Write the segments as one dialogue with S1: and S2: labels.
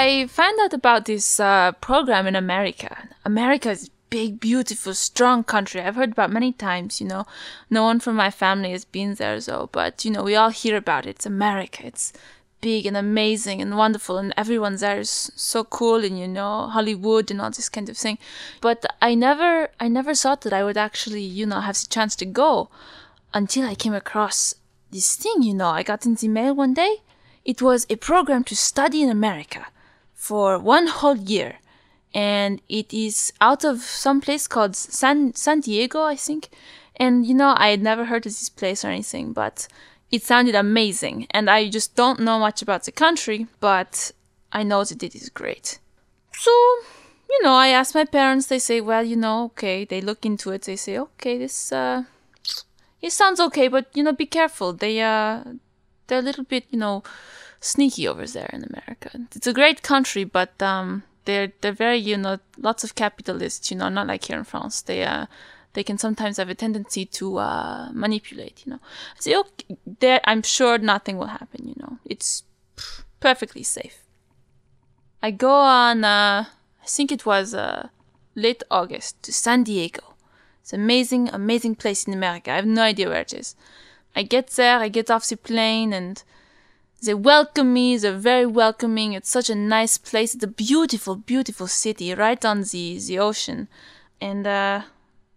S1: I found out about this uh, program in America. America is big, beautiful, strong country. I've heard about many times. You know, no one from my family has been there, though. But you know, we all hear about it. It's America. It's big and amazing and wonderful, and everyone there is so cool, and you know, Hollywood and all this kind of thing. But I never, I never thought that I would actually, you know, have the chance to go until I came across this thing. You know, I got in the mail one day it was a program to study in America for one whole year. And it is out of some place called San, San Diego, I think. And, you know, I had never heard of this place or anything, but it sounded amazing. And I just don't know much about the country, but I know that it is great. So, you know, I asked my parents, they say, well, you know, okay. They look into it, they say, okay, this, uh, it sounds okay, but, you know, be careful. They, uh, they're a little bit, you know, sneaky over there in America. It's a great country, but um, they're they're very you know lots of capitalists. You know, not like here in France. They uh they can sometimes have a tendency to uh, manipulate. You know, so okay, there I'm sure nothing will happen. You know, it's perfectly safe. I go on. Uh, I think it was uh, late August to San Diego. It's amazing, amazing place in America. I have no idea where it is. I get there, I get off the plane, and they welcome me. They're very welcoming. It's such a nice place. It's a beautiful, beautiful city right on the, the ocean. And, uh,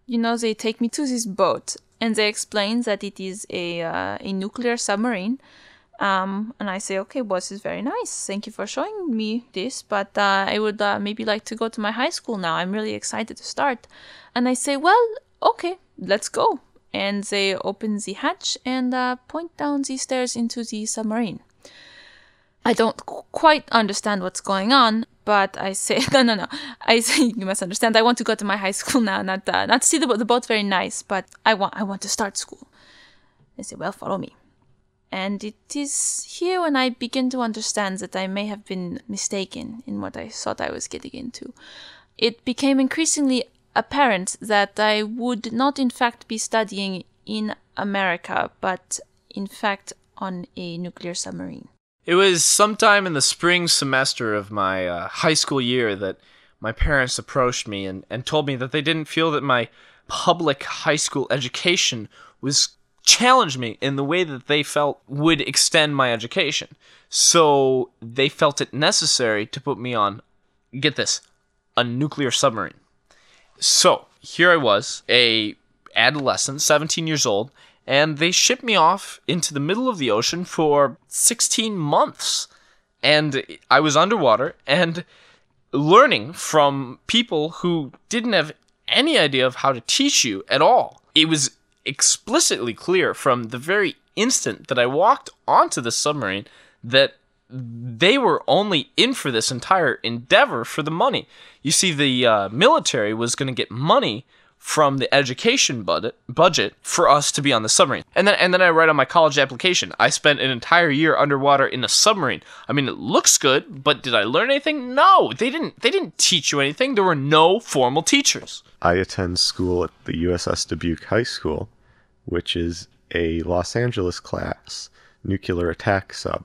S1: you know, they take me to this boat and they explain that it is a, uh, a nuclear submarine. Um, and I say, okay, well, this is very nice. Thank you for showing me this, but uh, I would uh, maybe like to go to my high school now. I'm really excited to start. And I say, well, okay, let's go. And they open the hatch and uh, point down the stairs into the submarine. I don't quite understand what's going on, but I say, no, no, no. I say, you must understand. I want to go to my high school now, not, uh, not to see the, the boat very nice, but I want, I want to start school. They say, well, follow me. And it is here when I begin to understand that I may have been mistaken in what I thought I was getting into. It became increasingly apparent that I would not, in fact, be studying in America, but in fact on a nuclear submarine.
S2: It was sometime in the spring semester of my uh, high school year that my parents approached me and, and told me that they didn't feel that my public high school education was challenged me in the way that they felt would extend my education. So they felt it necessary to put me on, get this, a nuclear submarine. So here I was, a adolescent, 17 years old, and they shipped me off into the middle of the ocean for 16 months. And I was underwater and learning from people who didn't have any idea of how to teach you at all. It was explicitly clear from the very instant that I walked onto the submarine that they were only in for this entire endeavor for the money. You see, the uh, military was going to get money from the education budget budget for us to be on the submarine. And then and then I write on my college application. I spent an entire year underwater in a submarine. I mean, it looks good, but did I learn anything? No. They didn't they didn't teach you anything. There were no formal teachers.
S3: I attend school at the USS Dubuque High School, which is a Los Angeles class nuclear attack sub.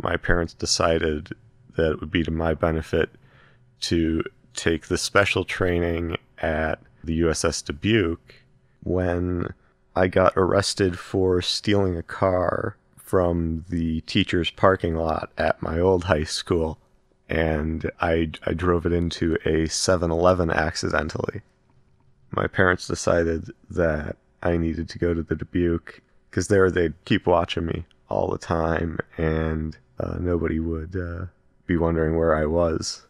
S3: My parents decided that it would be to my benefit to take the special training at the USS Dubuque when I got arrested for stealing a car from the teacher's parking lot at my old high school and I, I drove it into a 7 Eleven accidentally. My parents decided that I needed to go to the Dubuque because there they'd keep watching me all the time and uh, nobody would uh, be wondering where I was.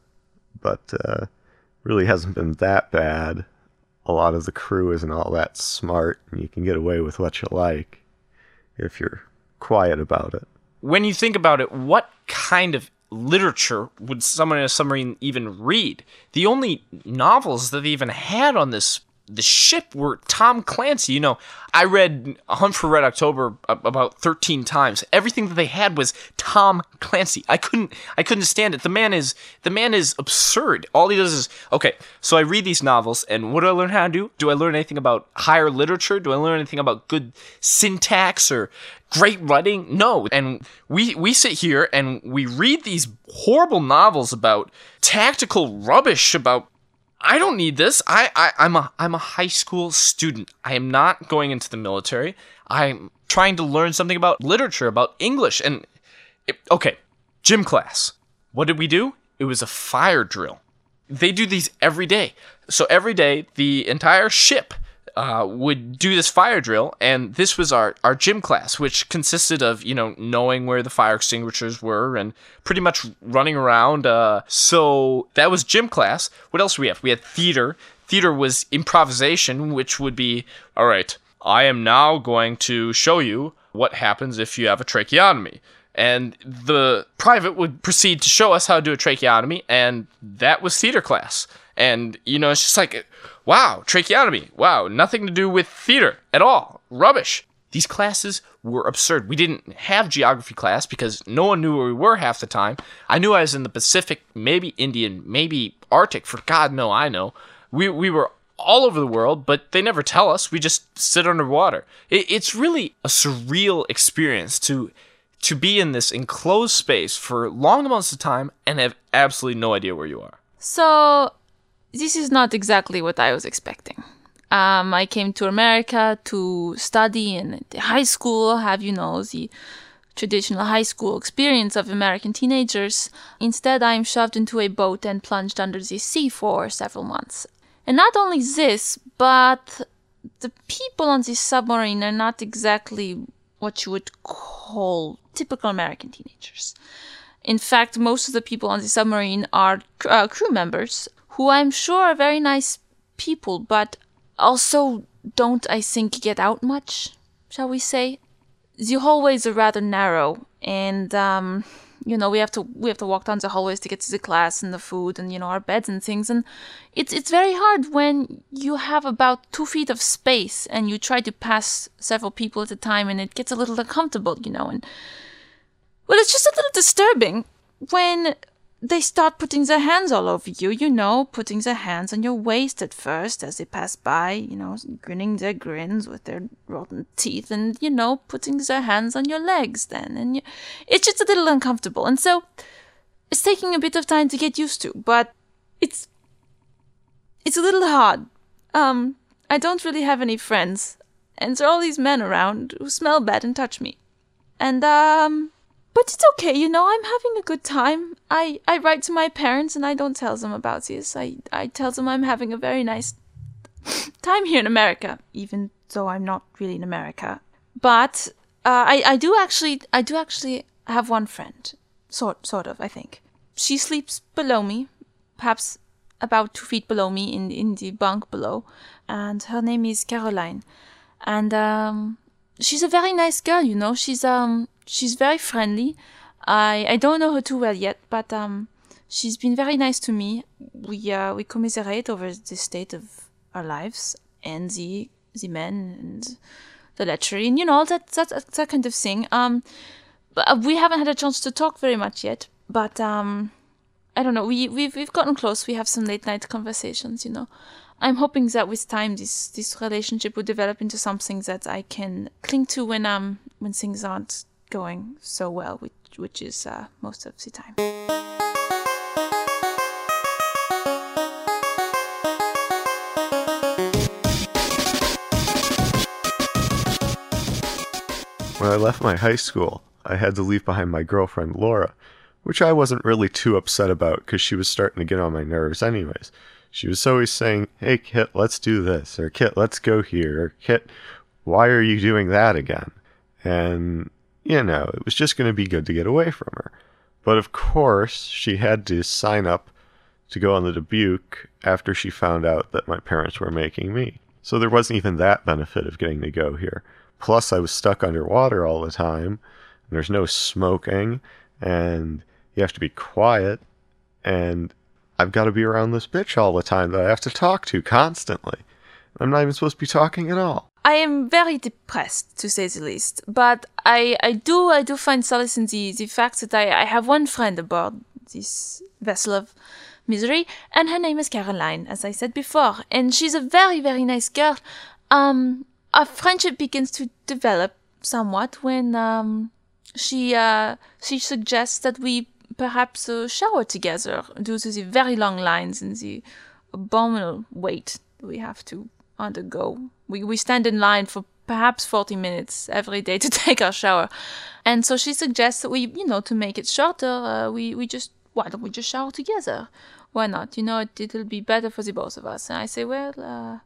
S3: But uh, really hasn't been that bad a lot of the crew isn't all that smart, and you can get away with what you like if you're quiet about it.
S2: When you think about it, what kind of literature would someone in a submarine even read? The only novels that they even had on this the ship were Tom Clancy. You know, I read Hunt for Red October about 13 times. Everything that they had was Tom Clancy. I couldn't I couldn't stand it. The man is the man is absurd. All he does is okay, so I read these novels and what do I learn how to do? Do I learn anything about higher literature? Do I learn anything about good syntax or great writing? No. And we we sit here and we read these horrible novels about tactical rubbish about I don't need this. I, I I'm a I'm a high school student. I am not going into the military. I'm trying to learn something about literature, about English, and it, okay, gym class. What did we do? It was a fire drill. They do these every day. So every day, the entire ship uh, would do this fire drill, and this was our, our gym class, which consisted of, you know, knowing where the fire extinguishers were and pretty much running around. Uh, so that was gym class. What else we have? We had theater. Theater was improvisation, which would be, all right, I am now going to show you what happens if you have a tracheotomy. And the private would proceed to show us how to do a tracheotomy, and that was theater class. And, you know, it's just like, wow, tracheotomy. Wow, nothing to do with theater at all. Rubbish. These classes were absurd. We didn't have geography class because no one knew where we were half the time. I knew I was in the Pacific, maybe Indian, maybe Arctic, for God no I know. We, we were all over the world, but they never tell us. We just sit underwater. It, it's really a surreal experience to to be in this enclosed space for long amounts of time and have absolutely no idea where you are.
S1: So this is not exactly what I was expecting. Um, I came to America to study in high school, have, you know, the traditional high school experience of American teenagers. Instead, I'm shoved into a boat and plunged under the sea for several months. And not only this, but the people on this submarine are not exactly what you would call typical American teenagers. In fact, most of the people on the submarine are uh, crew members who I'm sure are very nice people, but also don't, I think, get out much, shall we say. The hallways are rather narrow, and, um, you know, we have to we have to walk down the hallways to get to the class and the food and you know our beds and things, and it's it's very hard when you have about two feet of space and you try to pass several people at a time, and it gets a little uncomfortable, you know, and well, it's just a little disturbing when they start putting their hands all over you, you know, putting their hands on your waist at first as they pass by, you know, grinning their grins with their rotten teeth, and, you know, putting their hands on your legs then. And you, it's just a little uncomfortable. And so it's taking a bit of time to get used to, but it's, it's a little hard. Um, I don't really have any friends, and there are all these men around who smell bad and touch me. And, um, but it's okay, you know, I'm having a good time. I, I write to my parents and I don't tell them about this. I, I tell them I'm having a very nice time here in America, even though I'm not really in America. But uh, I, I do actually I do actually have one friend. Sort sort of, I think. She sleeps below me, perhaps about two feet below me in in the bunk below, and her name is Caroline. And um she's a very nice girl, you know. She's um she's very friendly. I I don't know her too well yet, but um she's been very nice to me. We uh we commiserate over the state of our lives and the the men and the lechery and you know that that that kind of thing. Um, but uh, we haven't had a chance to talk very much yet. But um, I don't know. We we've we've gotten close. We have some late night conversations. You know, I'm hoping that with time this this relationship will develop into something that I can cling to when um when things aren't going so well, which which is uh, most of the time.
S3: When I left my high school, I had to leave behind my girlfriend Laura, which I wasn't really too upset about because she was starting to get on my nerves anyways. She was always saying, Hey Kit, let's do this, or Kit, let's go here, or Kit, why are you doing that again? And, you know, it was just going to be good to get away from her. But of course, she had to sign up to go on the Dubuque after she found out that my parents were making me. So there wasn't even that benefit of getting to go here. Plus, I was stuck underwater all the time, there's no smoking, and you have to be quiet, and I've got to be around this bitch all the time that I have to talk to constantly. I'm not even supposed to be talking at all.
S1: I am very depressed, to say the least. But I, I do, I do find solace in the, the fact that I, I have one friend aboard this vessel of misery, and her name is Caroline, as I said before, and she's a very, very nice girl. Um, our friendship begins to develop somewhat when um, she uh, she suggests that we perhaps uh, shower together due to the very long lines and the abominable wait we have to undergo. We we stand in line for perhaps 40 minutes every day to take our shower. And so she suggests that we, you know, to make it shorter, uh, we, we just, why don't we just shower together? Why not? You know, it, it'll be better for the both of us. And I say, well, uh,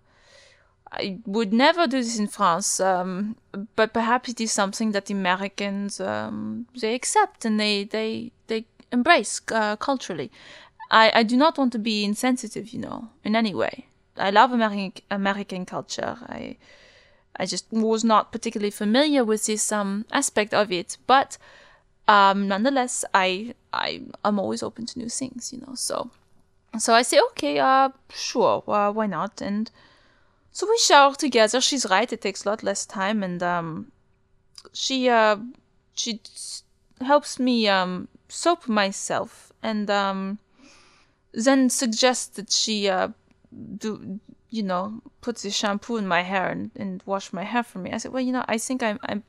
S1: I would never do this in France, um, but perhaps it is something that Americans um, they accept and they they they embrace uh, culturally. I, I do not want to be insensitive, you know, in any way. I love American American culture. I I just was not particularly familiar with this um, aspect of it, but um, nonetheless, I I am always open to new things, you know. So so I say, okay, uh, sure, uh, why not? And so we shower together. She's right; it takes a lot less time, and um, she uh, she helps me um, soap myself, and um, then suggests that she uh, do you know put the shampoo in my hair and, and wash my hair for me. I said, well, you know, I think I'm I'm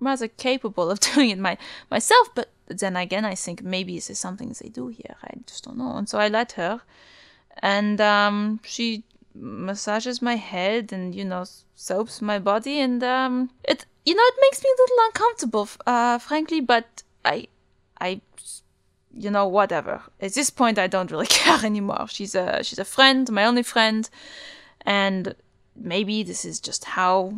S1: rather capable of doing it my myself, but then again, I think maybe this is something they do here. I just don't know. And so I let her, and um, she massages my head and you know soaps my body, and um, it you know it makes me a little uncomfortable, uh, frankly. But I I you know, whatever. At this point, I don't really care anymore. She's a she's a friend, my only friend, and maybe this is just how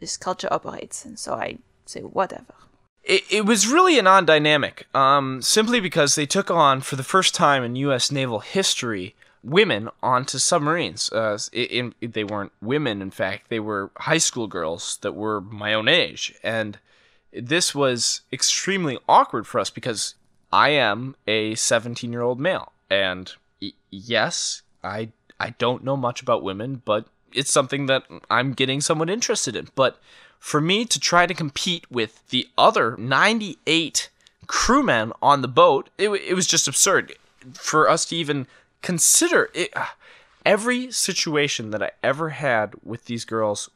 S1: this culture operates. And so I say whatever.
S2: It, it was really an odd dynamic, um, simply because they took on for the first time in U.S. naval history women onto submarines. Uh, in, in, they weren't women, in fact, they were high school girls that were my own age, and this was extremely awkward for us because I am a 17 year old male. And y- yes, I, I don't know much about women, but it's something that I'm getting somewhat interested in. But for me to try to compete with the other 98 crewmen on the boat, it, it was just absurd. For us to even consider it, uh, every situation that I ever had with these girls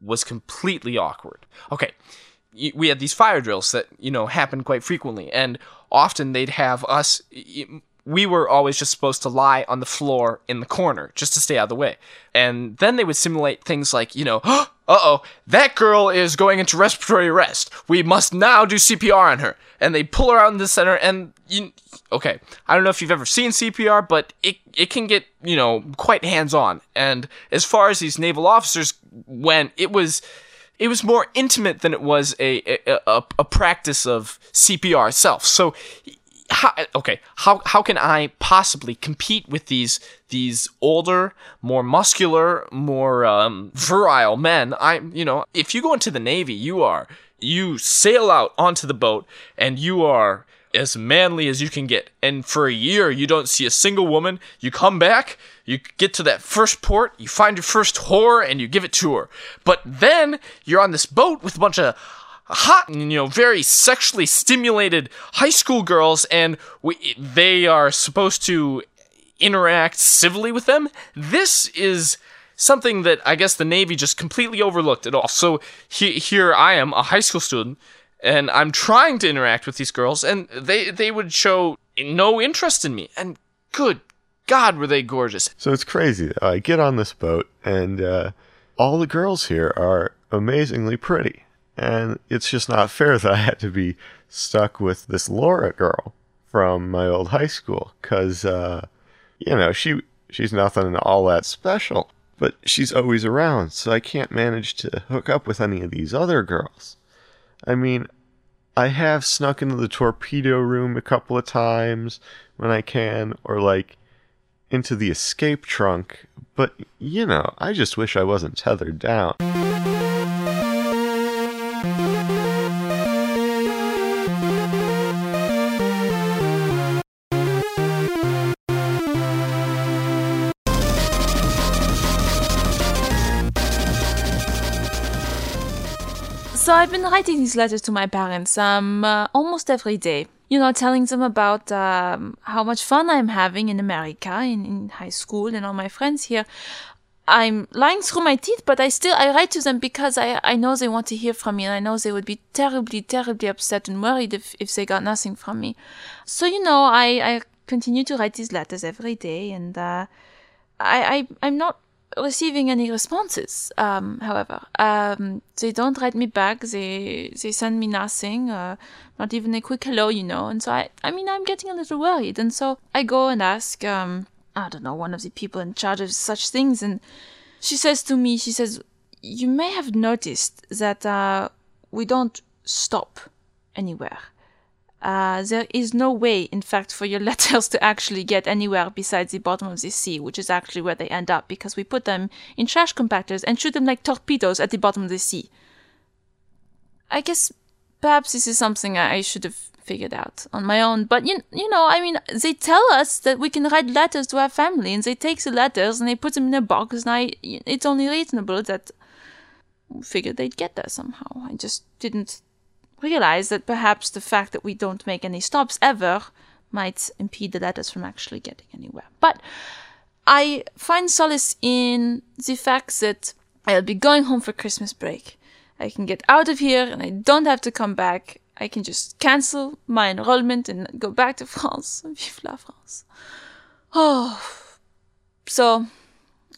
S2: was completely awkward. Okay, we had these fire drills that you know happened quite frequently. And often they'd have us we were always just supposed to lie on the floor in the corner just to stay out of the way. And then they would simulate things like you know uh-oh that girl is going into respiratory arrest. We must now do cpr on her. And they pull her out in the center and you okay i don't know if you've ever seen cpr but it, it can get you know quite hands-on. And as far as these naval officers went it was it was more intimate than it was a a, a, a practice of CPR itself. So, how, okay, how how can I possibly compete with these these older, more muscular, more um, virile men? I you know, if you go into the Navy, you are you sail out onto the boat and you are as manly as you can get. And for a year, you don't see a single woman. You come back, you get to that first port, you find your first whore, and you give it to her. But then you're on this boat with a bunch of hot and you know very sexually stimulated high school girls and we, they are supposed to interact civilly with them this is something that i guess the navy just completely overlooked at all so he, here i am a high school student and I'm trying to interact with these girls, and they they would show no interest in me. And good God, were they gorgeous!
S3: So it's crazy. I get on this boat, and uh, all the girls here are amazingly pretty, and it's just not fair that I had to be stuck with this Laura girl from my old high school, because uh, you know she she's nothing all that special, but she's always around, so I can't manage to hook up with any of these other girls. I mean, I have snuck into the torpedo room a couple of times when I can, or like into the escape trunk, but you know, I just wish I wasn't tethered down.
S1: Been writing these letters to my parents um, uh, almost every day. You know, telling them about um, how much fun I'm having in America, in, in high school, and all my friends here. I'm lying through my teeth, but I still I write to them because I, I know they want to hear from me, and I know they would be terribly, terribly upset and worried if, if they got nothing from me. So you know, I, I continue to write these letters every day, and uh, I, I I'm not receiving any responses. Um, however, um, they don't write me back. They they send me nothing, uh, not even a quick hello, you know. And so I I mean I'm getting a little worried, and so I go and ask. Um, I don't know, one of the people in charge of such things. And she says to me, she says, You may have noticed that uh, we don't stop anywhere. Uh, there is no way, in fact, for your letters to actually get anywhere besides the bottom of the sea, which is actually where they end up because we put them in trash compactors and shoot them like torpedoes at the bottom of the sea. I guess perhaps this is something I should have figured out on my own. But you, you know, I mean, they tell us that we can write letters to our family, and they take the letters and they put them in a box, and I, it's only reasonable that we figured they'd get there somehow. I just didn't realize that perhaps the fact that we don't make any stops ever might impede the letters from actually getting anywhere. But I find solace in the fact that I'll be going home for Christmas break. I can get out of here and I don't have to come back. I can just cancel my enrollment and go back to France. Vive la France. Oh. So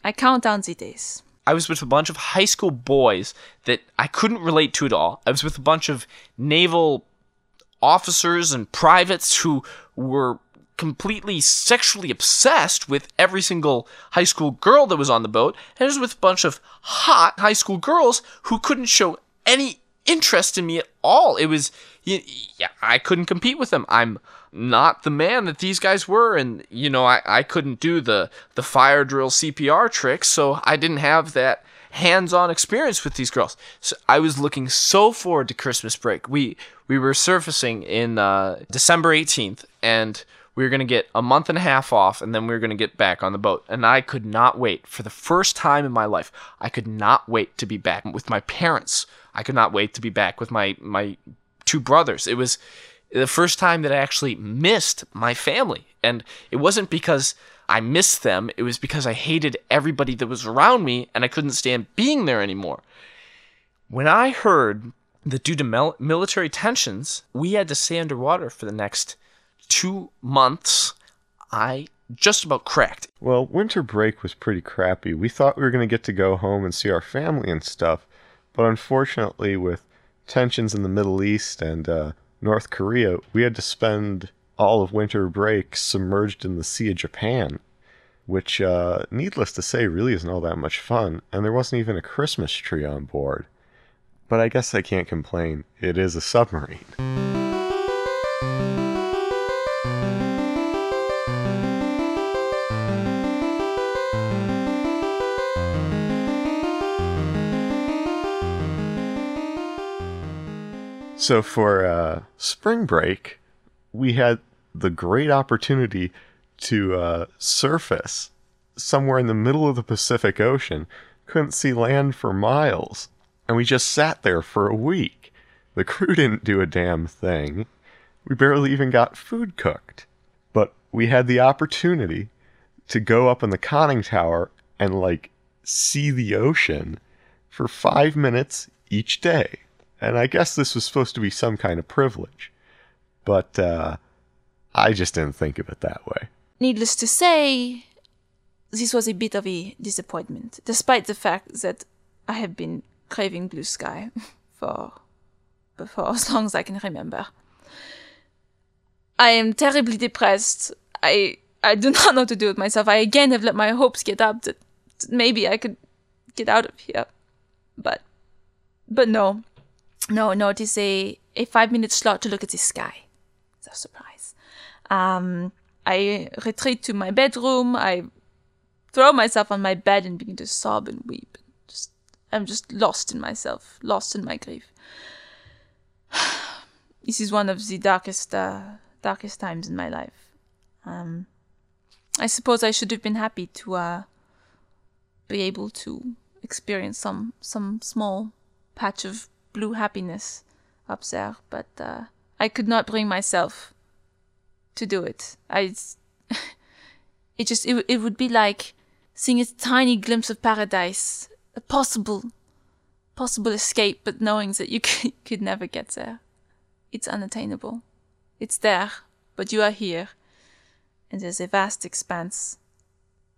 S1: I count down the days.
S2: I was with a bunch of high school boys that I couldn't relate to at all. I was with a bunch of naval officers and privates who were completely sexually obsessed with every single high school girl that was on the boat. And I was with a bunch of hot high school girls who couldn't show any interest in me at all. It was, yeah, I couldn't compete with them. I'm not the man that these guys were, and you know, I, I couldn't do the the fire drill CPR tricks, so I didn't have that hands-on experience with these girls. So I was looking so forward to Christmas break. We we were surfacing in uh, December 18th, and we were going to get a month and a half off, and then we were going to get back on the boat. And I could not wait. For the first time in my life, I could not wait to be back with my parents. I could not wait to be back with my my two brothers. It was the first time that I actually missed my family. And it wasn't because I missed them, it was because I hated everybody that was around me and I couldn't stand being there anymore. When I heard that due to mil- military tensions, we had to stay underwater for the next two months, I just about cracked.
S3: Well, winter break was pretty crappy. We thought we were going to get to go home and see our family and stuff, but unfortunately, with tensions in the Middle East and uh, North Korea, we had to spend all of winter break submerged in the Sea of Japan, which, uh, needless to say, really isn't all that much fun, and there wasn't even a Christmas tree on board. But I guess I can't complain. It is a submarine. So for uh, spring break, we had the great opportunity to uh, surface somewhere in the middle of the Pacific Ocean. Couldn't see land for miles, and we just sat there for a week. The crew didn't do a damn thing. We barely even got food cooked. But we had the opportunity to go up in the conning tower and like see the ocean for five minutes each day and I guess this was supposed to be some kind of privilege, but uh, I just didn't think of it that way.
S1: Needless to say, this was a bit of a disappointment, despite the fact that I have been craving blue sky for, for as long as I can remember. I am terribly depressed. I I do not know what to do with myself. I again have let my hopes get up that maybe I could get out of here, but but no, no, no, it is a, a five minute slot to look at the sky. It's a surprise. Um, I retreat to my bedroom. I throw myself on my bed and begin to sob and weep. Just, I'm just lost in myself, lost in my grief. this is one of the darkest, uh, darkest times in my life. Um, I suppose I should have been happy to uh, be able to experience some some small patch of blue happiness up there, but uh, I could not bring myself to do it. I, it just it, it would be like seeing a tiny glimpse of paradise, a possible, possible escape, but knowing that you could, could never get there. It's unattainable. It's there, but you are here, and there's a vast expanse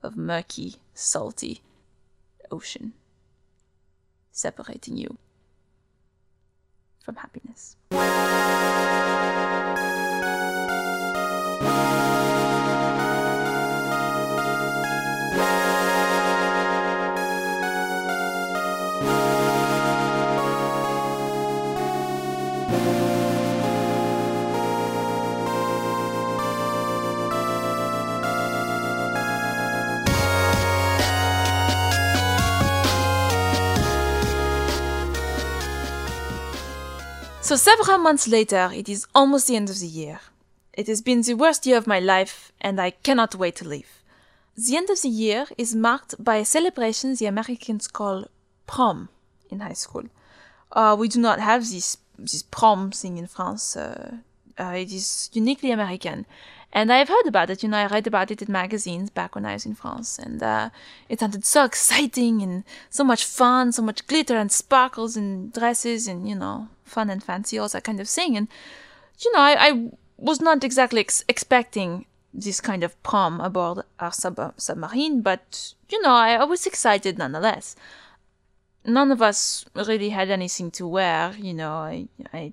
S1: of murky, salty ocean separating you from happiness. So several months later, it is almost the end of the year. It has been the worst year of my life, and I cannot wait to leave. The end of the year is marked by a celebration the Americans call prom in high school. Uh, we do not have this this prom thing in France. Uh, uh, it is uniquely American, and I've heard about it. You know, I read about it in magazines back when I was in France, and uh, it sounded so exciting and so much fun, so much glitter and sparkles and dresses and you know, fun and fancy, all that kind of thing. And you know, I, I was not exactly ex- expecting this kind of prom aboard our sub- submarine, but you know, I, I was excited nonetheless. None of us really had anything to wear. You know, I I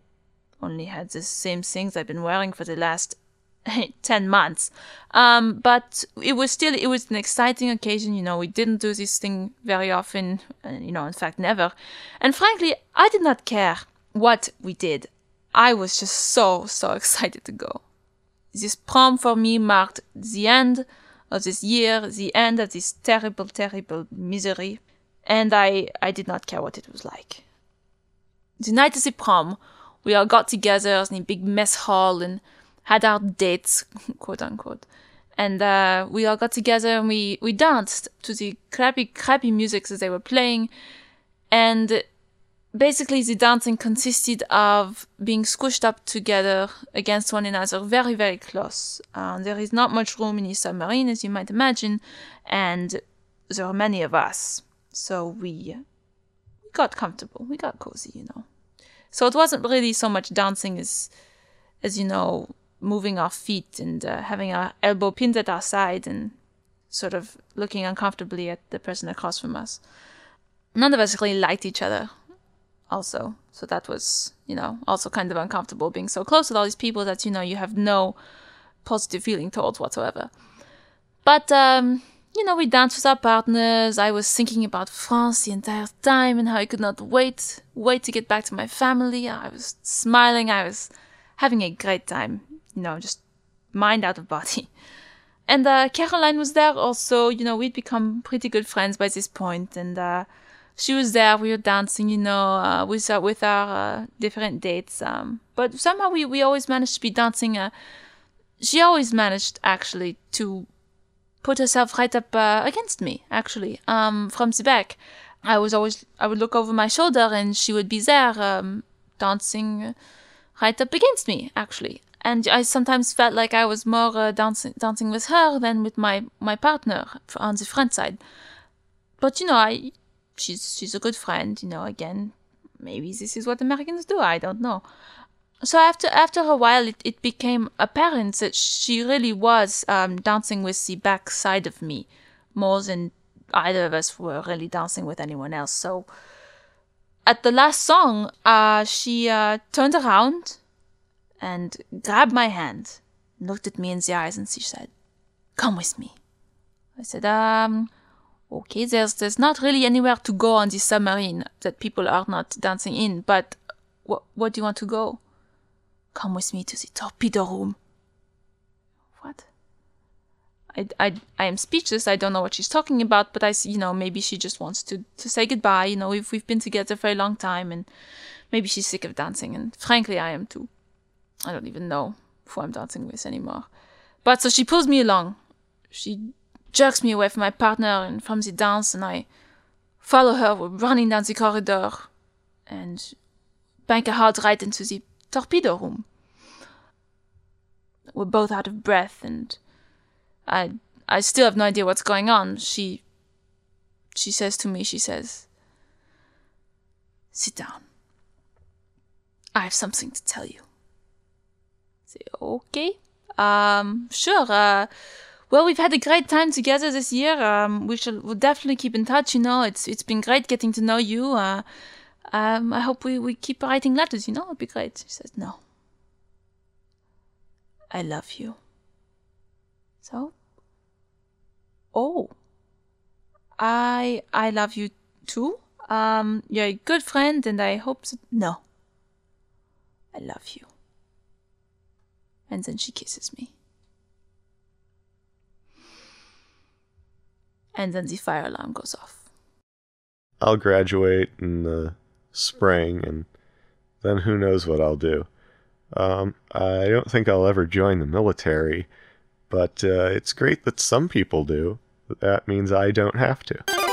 S1: only had the same things I've been wearing for the last 10 months. Um, but it was still, it was an exciting occasion. You know, we didn't do this thing very often, uh, you know, in fact, never. And frankly, I did not care what we did. I was just so, so excited to go. This prom for me marked the end of this year, the end of this terrible, terrible misery. And I, I did not care what it was like. The night of the prom, we all got together in a big mess hall and had our dates, quote unquote. And uh, we all got together and we, we danced to the crappy, crappy music that they were playing. And basically, the dancing consisted of being squished up together against one another, very, very close. Uh, there is not much room in a submarine, as you might imagine, and there are many of us. So we, we got comfortable, we got cozy, you know. So it wasn't really so much dancing as, as you know, moving our feet and uh, having our elbow pinned at our side and sort of looking uncomfortably at the person across from us. None of us really liked each other, also. So that was, you know, also kind of uncomfortable being so close with all these people that, you know, you have no positive feeling towards whatsoever. But, um, you know, we danced with our partners. I was thinking about France the entire time and how I could not wait, wait to get back to my family. I was smiling. I was having a great time you know, just mind out of body. And uh, Caroline was there also. You know, we'd become pretty good friends by this point, and uh, she was there. We were dancing, you know, uh, with uh, with our uh, different dates. Um, but somehow we we always managed to be dancing. Uh, she always managed actually to put herself right up against me. Actually, um, from the back, I was always I would look over my shoulder, and she would be there um, dancing right up against me. Actually, and I sometimes felt like I was more uh, dancing dancing with her than with my my partner on the front side. But you know, I she's she's a good friend. You know, again, maybe this is what Americans do. I don't know. So after after a while, it, it became apparent that she really was um, dancing with the back side of me more than either of us were really dancing with anyone else. So at the last song, uh, she uh, turned around and grabbed my hand, looked at me in the eyes, and she said, Come with me. I said, Um, okay, there's, there's not really anywhere to go on this submarine that people are not dancing in, but wh- what do you want to go? Come with me to the torpedo room. What? I, I, I am speechless. I don't know what she's talking about, but I, you know, maybe she just wants to, to say goodbye. You know, we've, we've been together for a long time and maybe she's sick of dancing. And frankly, I am too. I don't even know who I'm dancing with anymore. But so she pulls me along. She jerks me away from my partner and from the dance, and I follow her. Running down the corridor, and Banker haut right into the torpedo room. We're both out of breath, and I I still have no idea what's going on. She she says to me, she says, Sit down. I have something to tell you. Okay. Um, sure. Uh, well, we've had a great time together this year. Um, we shall we'll definitely keep in touch. You know, it's it's been great getting to know you. Uh, um, I hope we, we keep writing letters. You know, it'd be great. She says, no. I love you. So. Oh. I I love you too. Um, you're a good friend, and I hope. No. I love you. And then she kisses me. And then the fire alarm goes off.
S3: I'll graduate in the spring, and then who knows what I'll do. Um, I don't think I'll ever join the military, but uh, it's great that some people do. That means I don't have to.